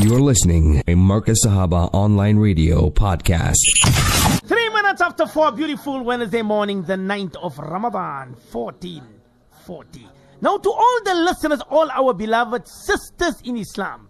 You're listening a Marcus Sahaba online radio podcast. Three minutes after four, beautiful Wednesday morning, the 9th of Ramadan, 1440. Now, to all the listeners, all our beloved sisters in Islam,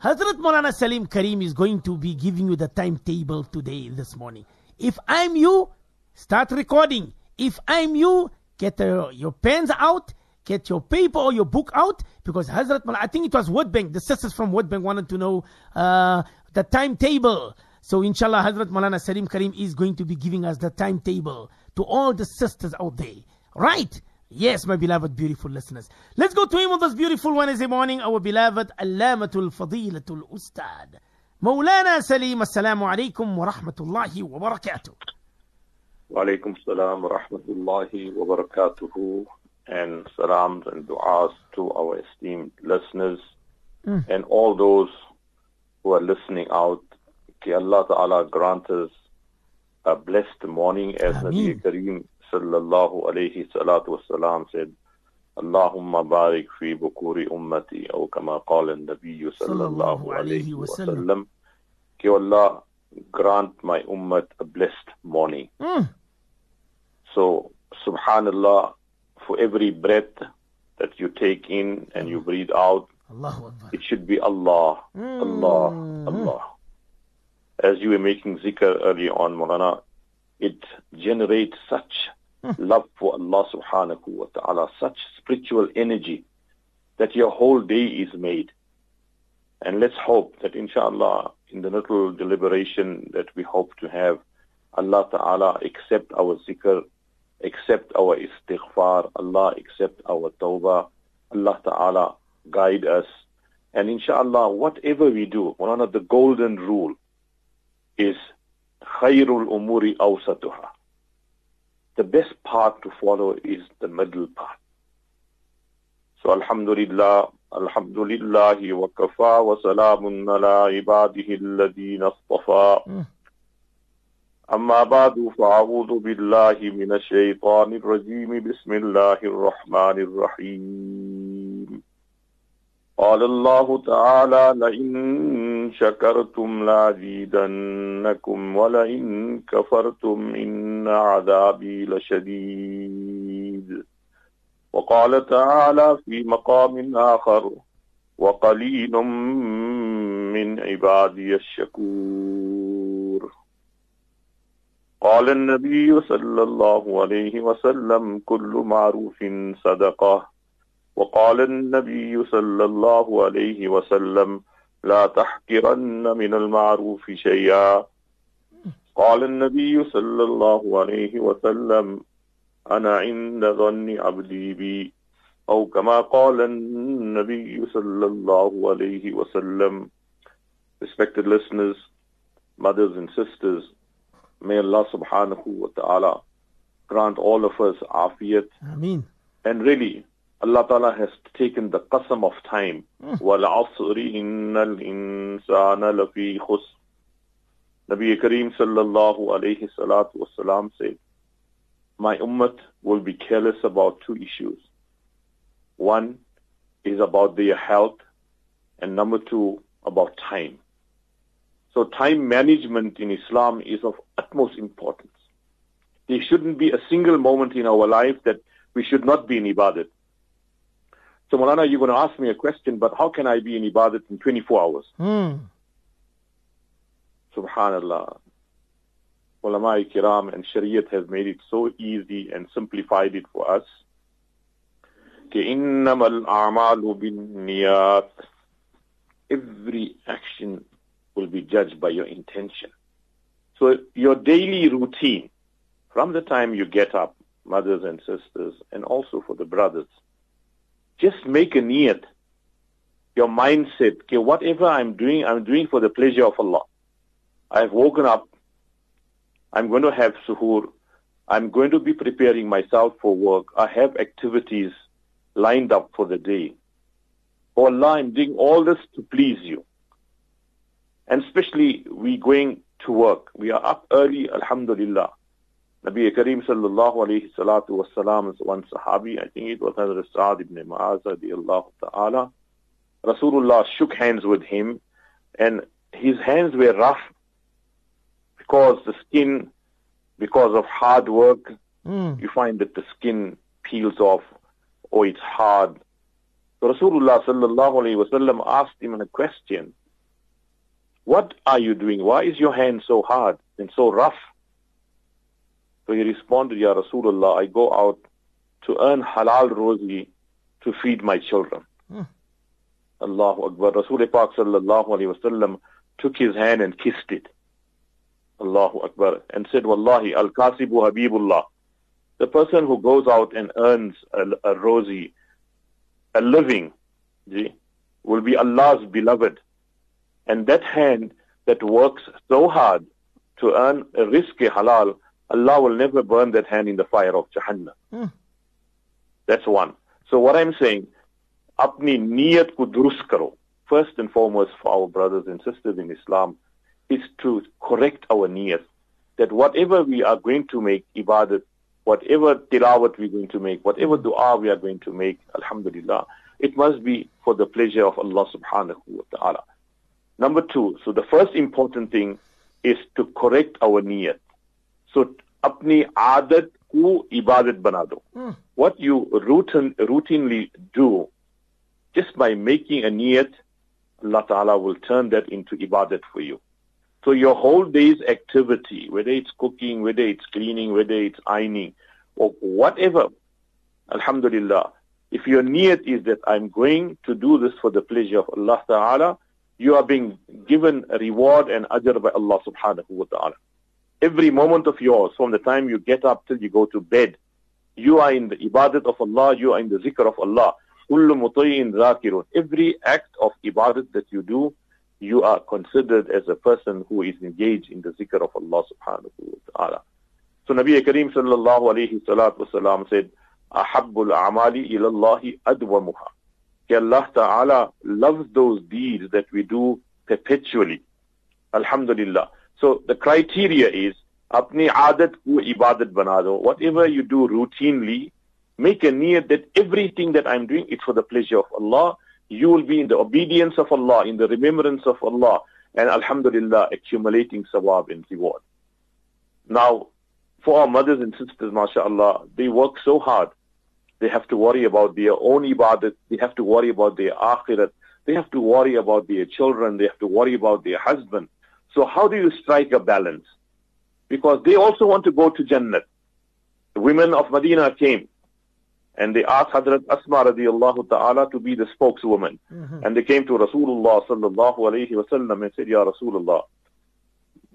Hazrat Maulana Salim Karim is going to be giving you the timetable today, this morning. If I'm you, start recording. If I'm you, get uh, your pens out, get your paper or your book out, because Hazrat Maulana, I think it was World Bank, the sisters from World Bank wanted to know uh, the timetable. So, inshallah, Hazrat Maulana Salim Karim is going to be giving us the timetable to all the sisters out there. Right? Yes, my beloved, beautiful listeners. Let's go to him on this beautiful Wednesday morning, our beloved Allamatul Fadilatul Ustad. مولانا سليم السلام عليكم ورحمة الله وبركاته. وعليكم السلام ورحمة الله وبركاته and salams and du'as to our esteemed listeners and all those who are listening out. May Allah Ta'ala grant us a blessed morning as Nabi Ameen. Kareem sallallahu alayhi salatu wasalam said, اللهم بارك في بكور أمتي أو كما قال النبي صلى الله عليه وسلم May Allah grant my ummah a blessed morning. Mm. So, subhanallah, for every breath that you take in and you breathe out, Allahu Akbar. it should be Allah, hmm. Allah, Allah. As you were making zikr earlier on, Mulana, it generates such hmm. love for Allah subhanahu wa ta'ala, such spiritual energy that your whole day is made. And let's hope that inshallah, in the little deliberation that we hope to have, Allah ta'ala accept our zikr, accept our istighfar, Allah accept our tawbah, Allah ta'ala guide us. And inshallah, whatever we do, one of the golden rule is khairul umuri awsatuha. The best path to follow is the middle path. So alhamdulillah, alhamdulillah wa kafa wa salamun ala ibadihi alladhina. أما بعد فأعوذ بالله من الشيطان الرجيم. بسم الله الرحمن الرحيم. قال الله تعالى لئن شكرتم لأزيدنكم ولئن كفرتم إن عذابي لشديد. وقال تعالى في مقام آخر وقليل من عبادي الشكور. قال النبي صلى الله عليه وسلم كل معروف صدقة. وقال النبي صلى الله عليه وسلم لا تحقرن من المعروف شيئا. قال النبي صلى الله عليه وسلم أنا عند ظن عبدي بي. أو كما قال النبي صلى الله عليه وسلم Respected listeners, mothers and sisters, may Allah subhanahu wa ta'ala grant all of us afiyat Ameen. and really, Allah Ta'ala has taken the qasam of time. وَالْعَصْرِ إِنَّ الْإِنسَانَ لَفِي خُسْرٍ Nabi Kareem sallallahu alayhi salatu wasalam said, My ummah will be careless about two issues. One is about their health, and number two, about time. So time management in Islam is of utmost importance. There shouldn't be a single moment in our life that we should not be in ibadat. So Malana, you're going to ask me a question, but how can I be in ibadat in 24 hours? Mm. Subhanallah. Ulama kiram and Shariat has made it so easy and simplified it for us. Ke innamal a'malu niyat. Every action will be judged by your intention. So your daily routine, from the time you get up, mothers and sisters, and also for the brothers, just make a niyat. Your mindset, okay, whatever I'm doing, I'm doing for the pleasure of Allah. I've woken up. I'm going to have suhoor. I'm going to be preparing myself for work. I have activities lined up for the day. Oh Allah, I'm doing all this to please you. And especially we going to work. We are up early, alhamdulillah. Nabi Kareem sallallahu alayhi salatu wasalam is one sahabi. I think it was Hazrat Sa'ad ibn Mu'az radiallahu ta'ala. Rasulullah shook hands with him and his hands were rough because the skin, because of hard work, Mm. you find that the skin peels off or it's hard. So Rasulullah sallallahu alayhi wasallam asked him a question. What are you doing? Why is your hand so hard and so rough? So he responded, Ya Rasulullah, I go out to earn halal rozi to feed my children. Hmm. Allahu Akbar. Rasul Pak sallallahu alayhi wasallam took his hand and kissed it. Allahu Akbar. And said, Wallahi, al-kasibu habibullah. The person who goes out and earns a, a rozi, a living, will be Allah's beloved. And that hand that works so hard to earn a rizq halal, Allah will never burn that hand in the fire of Jahannam. Hmm. That's one. So what I'm saying, apni niyat ko karo. First and foremost for our brothers and sisters in Islam is to correct our niyat. That whatever we are going to make ibadat, whatever tilawat we're going to make, whatever dua we are going to make, alhamdulillah, it must be for the pleasure of Allah subhanahu wa ta'ala. Number two, so the first important thing is to correct our niyat. So apni adat ko ibadat bana do. Hmm. What you routine, routinely do, just by making a niyat, Allah Ta'ala will turn that into ibadat for you. So your whole day's activity, whether it's cooking, whether it's cleaning, whether it's ironing, or whatever, Alhamdulillah, if your niyat is that I'm going to do this for the pleasure of Allah Ta'ala, you are being given a reward and ajr by Allah Subhanahu wa Ta'ala. Every moment of yours, from the time you get up till you go to bed, you are in the ibadat of Allah, you are in the zikr of Allah. كل مطيع ذاكر. Every act of ibadat that you do, you are considered as a person who is engaged in the zikr of Allah subhanahu wa ta'ala. So Nabi Kareem sallallahu alayhi salatu wasalam said, أحب الأعمال إلى الله أدومها. Allah Ta'ala loves those deeds that we do perpetually. Alhamdulillah. So the criteria is, apni adat ko ibadat bana do. Whatever you do routinely, make a niyat that everything that I'm doing is for the pleasure of Allah. You will be in the obedience of Allah, in the remembrance of Allah, and Alhamdulillah, accumulating sawab and reward. Now, for our mothers and sisters, mashallah, they work so hard. They have to worry about their own ibadat. They have to worry about their akhirat. They have to worry about their children. They have to worry about their husband. So how do you strike a balance? Because they also want to go to Jannah. The women of Medina came and they asked Hazrat Asma radiallahu ta'ala to be the spokeswoman. Mm-hmm. And they came to Rasulullah sallallahu alayhi wasallam and said, Ya Rasulullah,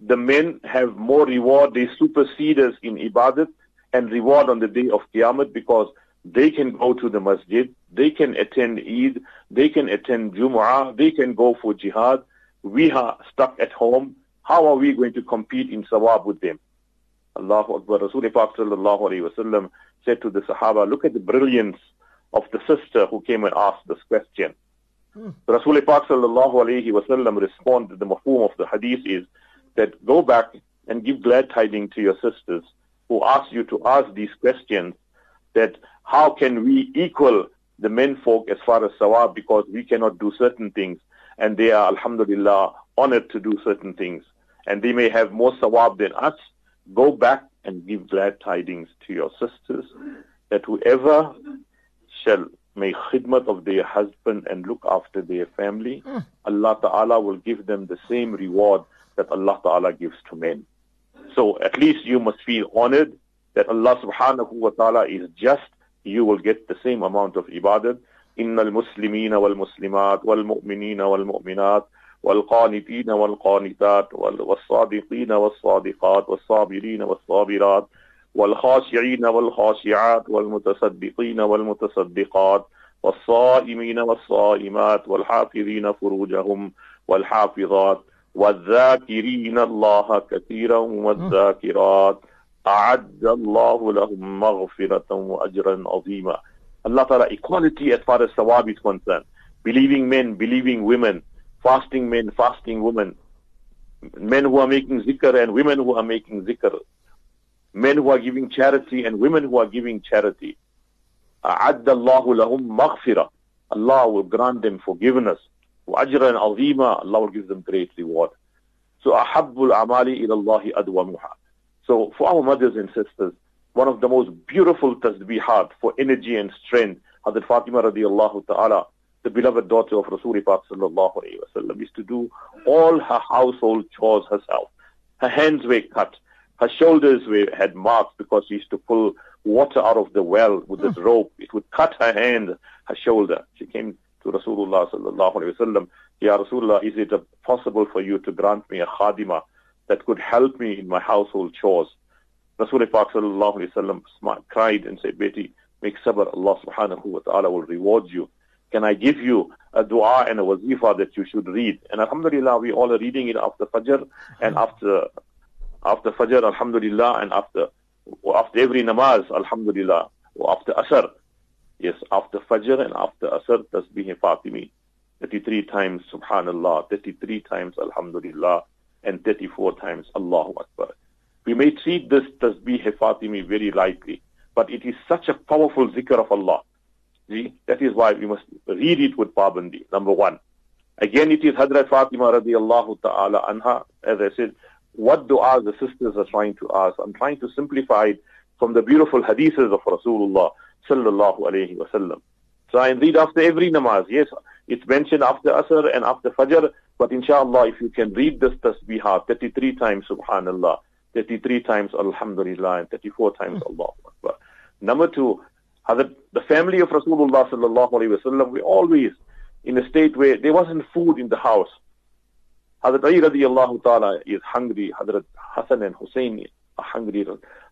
the men have more reward, they supersede us in ibadat and reward on the day of Qiyamah because they can go to the masjid, they can attend Eid, they can attend Jumu'ah, they can go for jihad. We are stuck at home. How are we going to compete in sawab with them? Allahu Akbar. Rasul Pak sallallahu alayhi wasallam said to the Sahaba, look at the brilliance of the sister who came and asked this question. Hmm. Rasul Pak sallallahu alayhi wasallam responded, the mafhum of the hadith is that go back and give glad tidings to your sisters who asked you to ask these questions that how can we equal the men folk as far as sawab because we cannot do certain things. And they are alhamdulillah honored to do certain things. And they may have more sawab than us. Go back and give glad tidings to your sisters that whoever shall make khidmat of their husband and look after their family, hmm. Allah Ta'ala will give them the same reward that Allah Ta'ala gives to men. So at least you must feel honored that Allah Subhanahu wa Ta'ala is just, you will get the same amount of ibadat. إن المسلمين والمسلمات والمؤمنين والمؤمنات والقانتين والقانتات والصادقين والصادقات والصابرين والصابرات والخاشعين والخاشعات والمتصدقين والمتصدقات والصائمين والصائمات والحافظين فروجهم والحافظات والذاكرين الله كثيرا والذاكرات أعد الله لهم مغفرة وأجرا عظيما Allah Ta'ala equality as far as sawab is concerned. Believing men, believing women, fasting men, fasting women, men who are making zikr and women who are making zikr, men who are giving charity and women who are giving charity. أعد الله لهم مغفرة Allah will grant them forgiveness وَأَجْرًا عَظِيمًا Allah will give them great reward. So أَحَبُّ الْأَعْمَالِ إِلَى اللَّهِ أَدْوَمُهَا So for our mothers and sisters, one of the most beautiful tasbihat for energy and strength, Hazrat Fatima radiallahu ta'ala, the beloved daughter of Rasulullah sallallahu alayhi wa used to do all her household chores herself. Her hands were cut. Her shoulders were, had marks because she used to pull water out of the well with this hmm. rope. It would cut her hand, her shoulder. She came to Rasulullah sallallahu alayhi wa sallam, Ya Rasulullah, is it possible for you to grant me a khadima that could help me in my household chores? Rasulullah sallallahu alayhi wa sallam cried and said, Beti, make sabr, Allah subhanahu wa ta'ala will reward you. Can I give you a dua and a wazifa that you should read? And alhamdulillah, we all are reading it after Fajr and hmm. after after Fajr, alhamdulillah, and after after every namaz, alhamdulillah, or after Asr. Yes, after Fajr and after Asr, tasbih Fatimi. 33 times Subhanallah, 33 times Alhamdulillah, and 34 times Allahu Akbar. We may treat this tasbih Fatimi very lightly, but it is such a powerful zikr of Allah. See, that is why we must read it with pabandi, number one. Again, it is Hadrat Fatima radiallahu ta'ala anha, as I said, what du'a the sisters are trying to ask. I'm trying to simplify it from the beautiful hadiths of Rasulullah sallallahu alayhi wa sallam. So I read after every namaz. Yes, it's mentioned after Asr and after Fajr, but inshallah, if you can read this tasbihah 33 times, subhanallah, 33 times alhamdulillah, and 34 times hmm. Allah Akbar. Number two, the family of Rasulullah sallallahu alayhi wa sallam, we always in a state where there wasn't food in the house. Hazrat Ali radiallahu ta'ala is hungry. Hazrat Hassan and Hussein are hungry.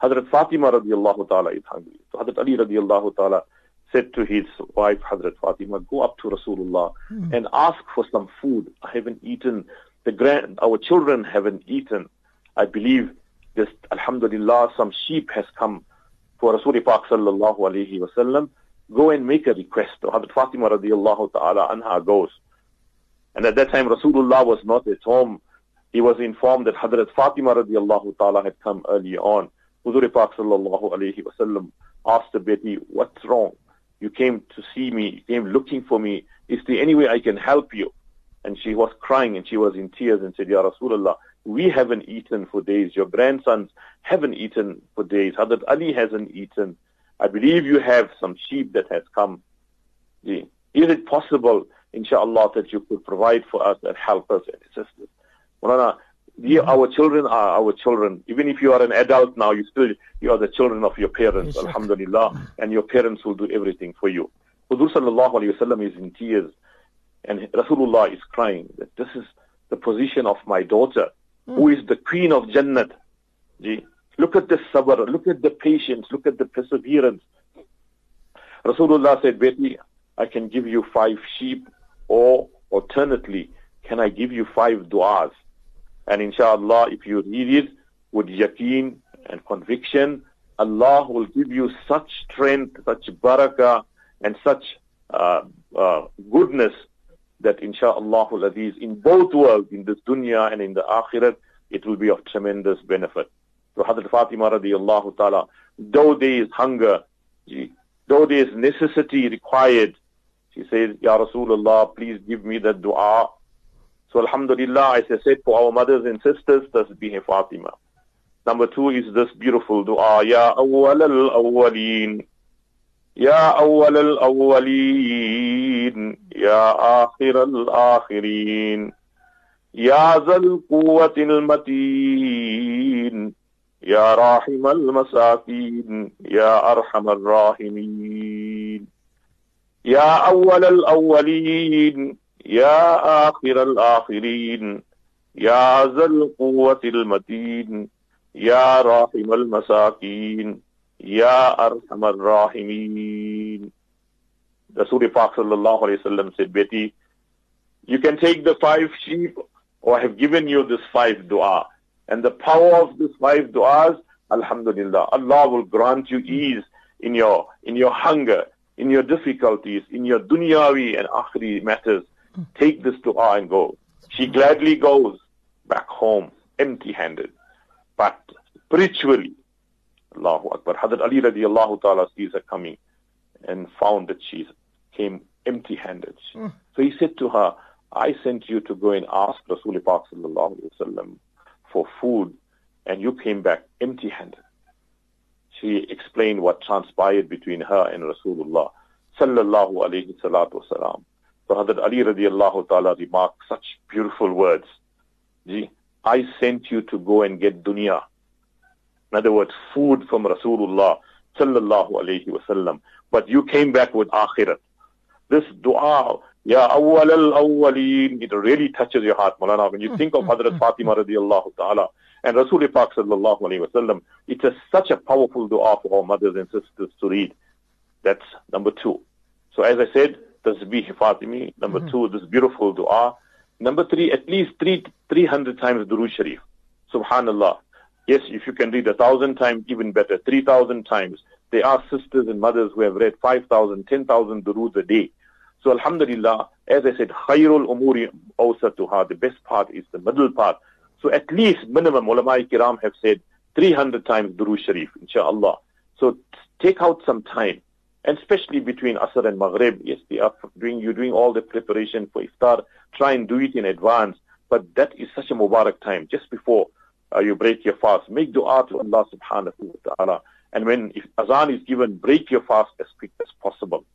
Hazrat Fatima radiallahu ta'ala is hungry. So Hazrat Ali radiallahu ta'ala said to his wife, Hazrat Fatima, go up to Rasulullah mm. and ask for some food. I haven't eaten. The grand, our children haven't eaten. I believe this, alhamdulillah, some sheep has come for Rasulullah Pak sallallahu alayhi wasallam. Go and make a request. Hazrat Fatima radiallahu ta'ala anha goes. And at that time, Rasulullah was not at home. He was informed that Hadrat Fatima radiallahu ta'ala had come early on. Huzur Pak sallallahu alayhi wasallam asked the Beti, what's wrong? You came to see me, you came looking for me. Is there any way I can help you? And she was crying and she was in tears and said, Ya Rasulullah, we haven't eaten for days. Your grandsons haven't eaten for days. Hadrat Ali hasn't eaten. I believe you have some sheep that has come. Is it possible inshallah, that you could provide for us and help us and assist us. Mm-hmm. our children are our children. Even if you are an adult now, you still you are the children of your parents, yes, alhamdulillah, and your parents will do everything for you. Huzur sallallahu alayhi wasallam is in tears, and Rasulullah is crying that this is the position of my daughter, mm. who is the queen of Jannat. Gee, look at the sabr, look at the patience, look at the perseverance. Rasulullah said, Beti, I can give you five sheep or alternately, can I give you five du'as? And inshallah, if you read it with yaqeen and conviction, Allah will give you such strength, such barakah, and such uh, uh, goodness that inshallah in both worlds, in this dunya and in the akhirat, it will be of tremendous benefit. So Hadrat Fatima radiallahu ta'ala, though there is hunger, though there is necessity required she says, Ya Rasulullah, please give me the dua. So Alhamdulillah, as I said, for our mothers and sisters, tasbih Fatima. Number two is this beautiful dua, Ya awwal al-awwaleen. Ya awwal al-awwaleen. Ya akhir al-akhirin. يا ذا القوة المتين يا راحم المساكين يا أرحم الراحمين يا أول الأولين يا آخر الآخرين يا ذا القوة المتين يا راحم المساكين يا أرحم الراحمين Rasul Pak sallallahu alayhi wasallam said, Betty, you can take the five sheep or I have given you this five dua. And the power of these five du'as, Alhamdulillah, Allah will grant you ease in your, in your hunger, in your difficulties, in your dunyawi and akhri matters, take this to dua and go. She gladly goes back home empty-handed. But spiritually, Allahu Akbar, Hadrat Ali radiallahu ta'ala sees her coming and found that she came empty-handed. Mm. So he said to her, I sent you to go and ask Rasulullah Pak wasallam for food and you came back empty-handed. She explained what transpired between her and Rasulullah sallallahu alayhi salatu wasalam. So Hazrat Ali radiallahu ta'ala remarked such beautiful words. Gee, I sent you to go and get dunya. In other words, food from Rasulullah sallallahu alayhi wasallam. But you came back with akhirat. This dua, Ya awwal al-awwaleen, it really touches your heart, Malana. When you think of hmm. Hazrat Fatima radiallahu ta'ala and Rasulullah Pak sallallahu alayhi wasallam, it's a, such a powerful dua for our mothers and sisters to read. That's number two. So as I said, tasbih Fatimi. Number mm-hmm. two, this beautiful dua. Number three, at least three, 300 times Durood Sharif. Subhanallah. Yes, if you can read a thousand times, even better. 3,000 times. There are sisters and mothers who have read 5,000, 10,000 duroods a day. So Alhamdulillah, as I said, khairul umuri awsatuha, the best part is the middle part. So at least minimum, ulama kiram have said 300 times durood sharif, inshallah. So take out some time, and especially between Asr and Maghrib. Yes, they are doing, you're doing all the preparation for iftar. Try and do it in advance. But that is such a Mubarak time, just before uh, you break your fast. Make dua to Allah subhanahu wa ta'ala. And when if azan is given, break your fast as quick as possible.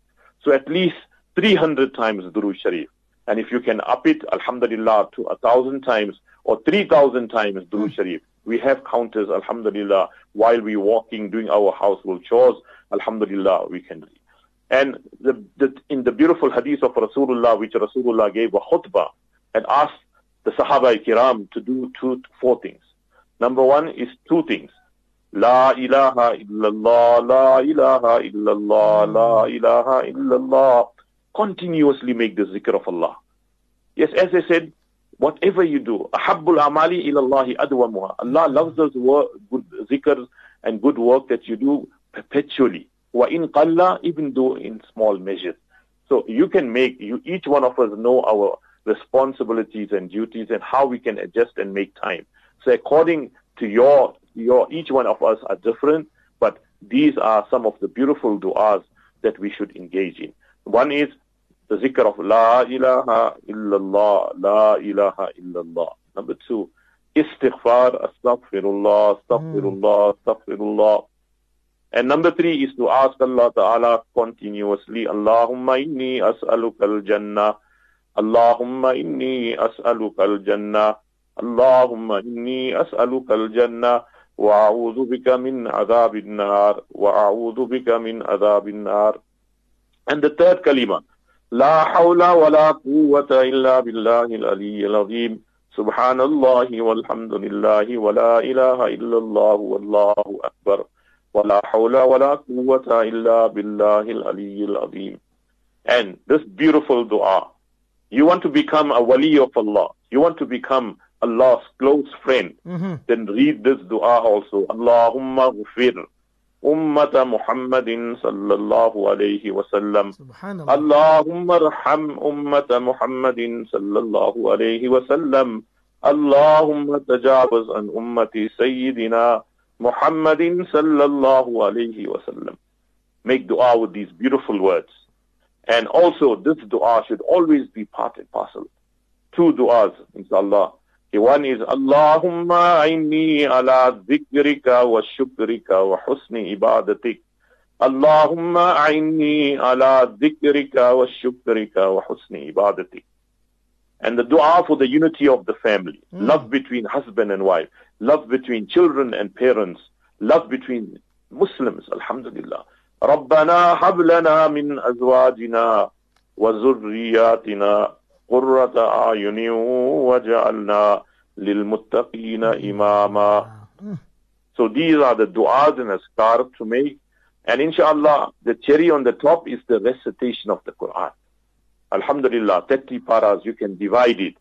So at least 300 times Durood Sharif. And if you can up it, Alhamdulillah, to a thousand times or 3,000 times mm. Sharif. We have counters, Alhamdulillah, while we're walking, doing our household chores, Alhamdulillah, we can read. And the, the, in the beautiful hadith of Rasulullah, which Rasulullah gave a khutbah and asked the Sahaba kiram to do two, four things. Number one is two things. La ilaha illallah, la ilaha illallah, la ilaha illallah. Continuously make the zikr of Allah. Yes, as I said, whatever you do, ahabbul amali ilallahi adwamuha. Allah loves those good zikrs and good work that you do perpetually. Wa in qalla, even though in small measures. So you can make, you each one of us know our responsibilities and duties and how we can adjust and make time. So according to your, your, each one of us are different, but these are some of the beautiful du'as that we should engage in. One is the zikr of La ilaha illallah, La ilaha illallah. Number two, istighfar, astaghfirullah, astaghfirullah, astaghfirullah. And number three is to ask Allah Ta'ala continuously, Allahumma inni as'aluka al-jannah, Allahumma inni as'aluka al-jannah, Allahumma inni as'aluka al-jannah, وأعوذ بك من عذاب النار وأعوذ بك من عذاب النار And the third kalima لا حول ولا قوة إلا بالله العلي العظيم سبحان الله والحمد لله ولا إله إلا الله والله أكبر ولا حول ولا قوة إلا بالله العلي العظيم And this beautiful dua, you want to become a wali of Allah, you want to become Allah's close friend, mm-hmm. then read this dua also. Allahumma ghufir أمة محمد صلى الله عليه وسلم اللهم ارحم أمة محمد صلى الله عليه وسلم اللهم تجاوز عن أمة سيدنا Muhammadin sallallahu alayhi wasallam. Make dua with these beautiful words. And also this dua should always be part and parcel. Two duas, inshallah. The one is Allahumma inni ala dhikrika wa shukrika wa husni ibadatik. Allahumma inni ala dhikrika wa shukrika wa husni ibadatik and the dua for the unity of the family, mm. love between husband and wife, love between children and parents, love between Muslims, alhamdulillah. ربنا هب لنا من أزواجنا وَزُرْيَاتِنَا قرة أعين وجعلنا للمتقين إماما So these are the du'as and azkar to make. And inshallah, the cherry on the top is the recitation of the Quran. Alhamdulillah, 30 paras, you can divide it.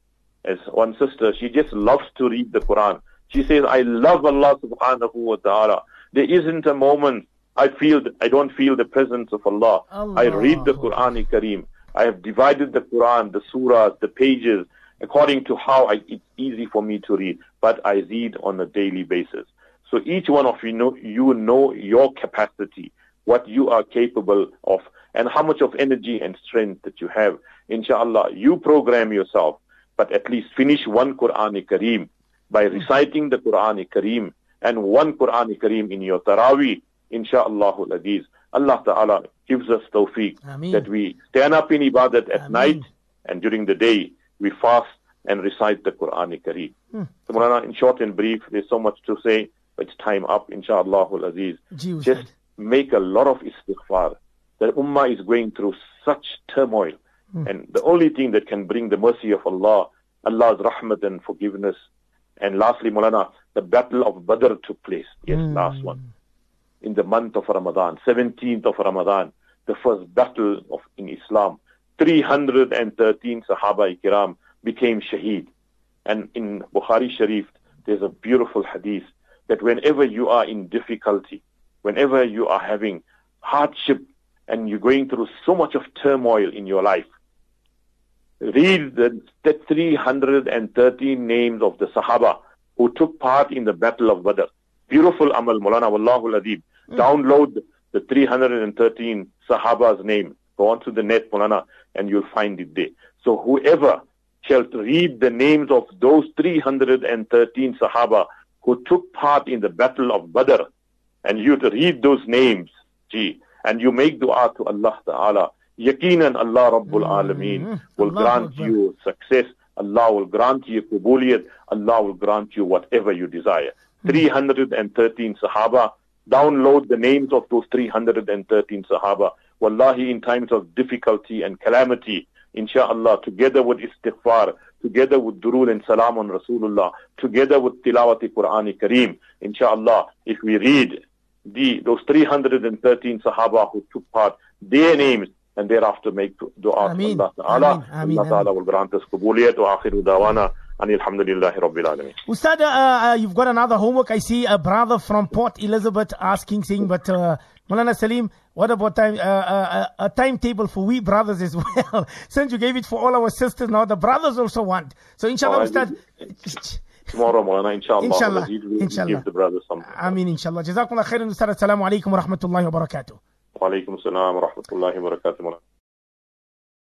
As one sister, she just loves to read the Quran. She says, I love Allah subhanahu wa ta'ala. There isn't a moment I feel, I don't feel the presence of Allah. Allah. I read the Quran Kareem. I have divided the Quran, the surahs, the pages, according to how I, it's easy for me to read, but I read on a daily basis. So each one of you know, you know your capacity, what you are capable of, and how much of energy and strength that you have. Inshallah, you program yourself, but at least finish one Quran Kareem by reciting the Quran Kareem and one Quran Kareem in your Taraweeh. Inshallah, Aziz. Allah Ta'ala gives us tawfiq Ameen. that we stand up in ibadat at Ameen. night and during the day we fast and recite the Quran Kareem. Hmm. So, Mulana, in short and brief, there's so much to say, but it's time up, inshallah, Aziz. Just make a lot of istighfar. The ummah is going through such turmoil. Hmm. And the only thing that can bring the mercy of Allah, Allah's rahmat and forgiveness. And lastly, Mulana, the battle of Badr took place. Yes, hmm. last one. In the month of Ramadan, 17th of Ramadan, the first battle of in Islam. 313 Sahaba Ikram became shaheed. And in Bukhari Sharif, there's a beautiful hadith that whenever you are in difficulty, whenever you are having hardship and you're going through so much of turmoil in your life, read the, the 313 names of the Sahaba who took part in the Battle of Badr. Beautiful Amal, Mulana Wallahu Ladib. Mm. Download the 313 Sahaba's name. Go onto the net, Mulana, and you'll find it there. So whoever shall read the names of those 313 Sahaba who took part in the Battle of Badr, and you to read those names, gee, and you make dua to Allah Ta'ala, yaqinan Allah Rabbul mm-hmm. Alameen will grant you success. Allah will grant you kubuliyat. Allah will grant you whatever you desire. Hmm. 313 Sahaba. Download the names of those 313 Sahaba. Wallahi, in times of difficulty and calamity, inshallah, together with istighfar, together with durul and salam on Rasulullah, together with tilawati Quran Kareem, inshallah, if we read the those 313 Sahaba who took part, their names, and thereafter make dua to Allah Ta'ala. Allah Ta'ala will grant us kubuliyat wa akhiru dawana. And alhamdulillahi rabbil alameen. Ustad, uh, uh, you've got another homework. I see a brother from Port Elizabeth asking, saying, but uh, Mulana Salim, what about time, uh, uh, a timetable for we brothers as well? Since you gave it for all our sisters, now the brothers also want. So inshallah, Oh, I Ustad. Tomorrow, Maulana, inshallah, Inshallah. We'll, we'll Inshallah. give the brothers something. Ameen, inshallah. Jazakumullah khairan, Ustad. Assalamu alaikum wa rahmatullahi wa barakatuh. Wa alaikum salam wa rahmatullahi wa barakatuh. Maulana.